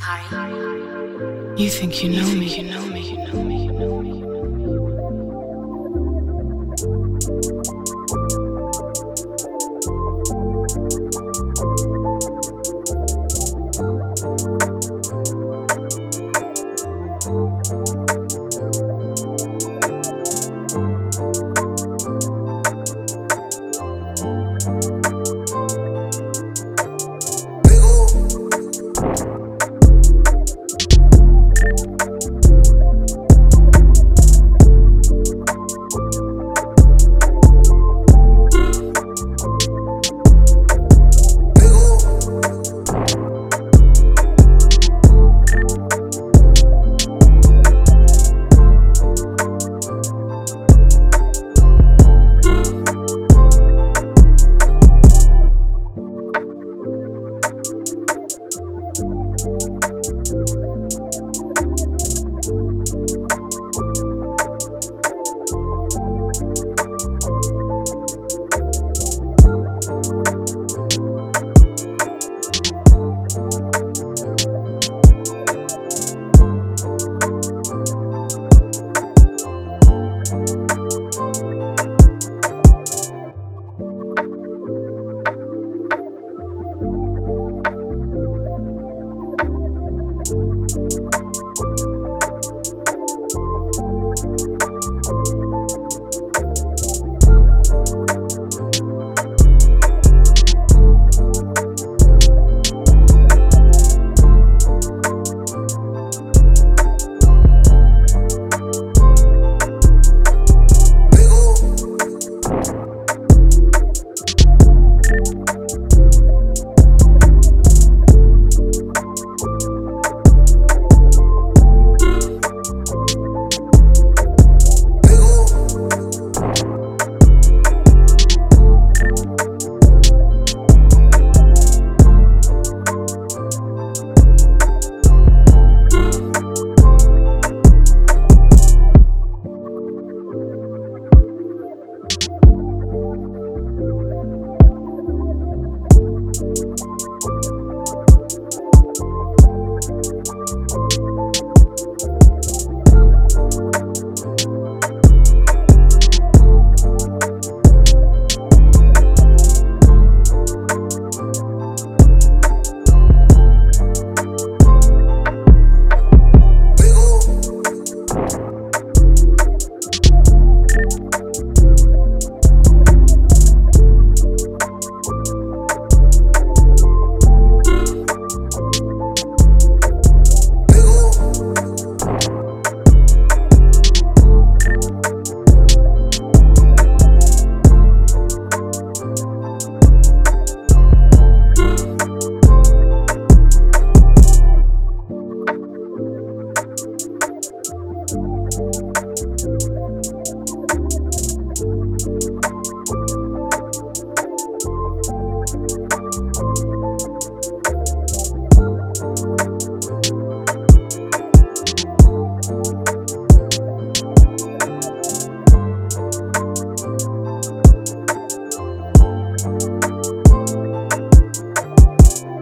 Kari. You think you know you me, you know me, you know me, you know me.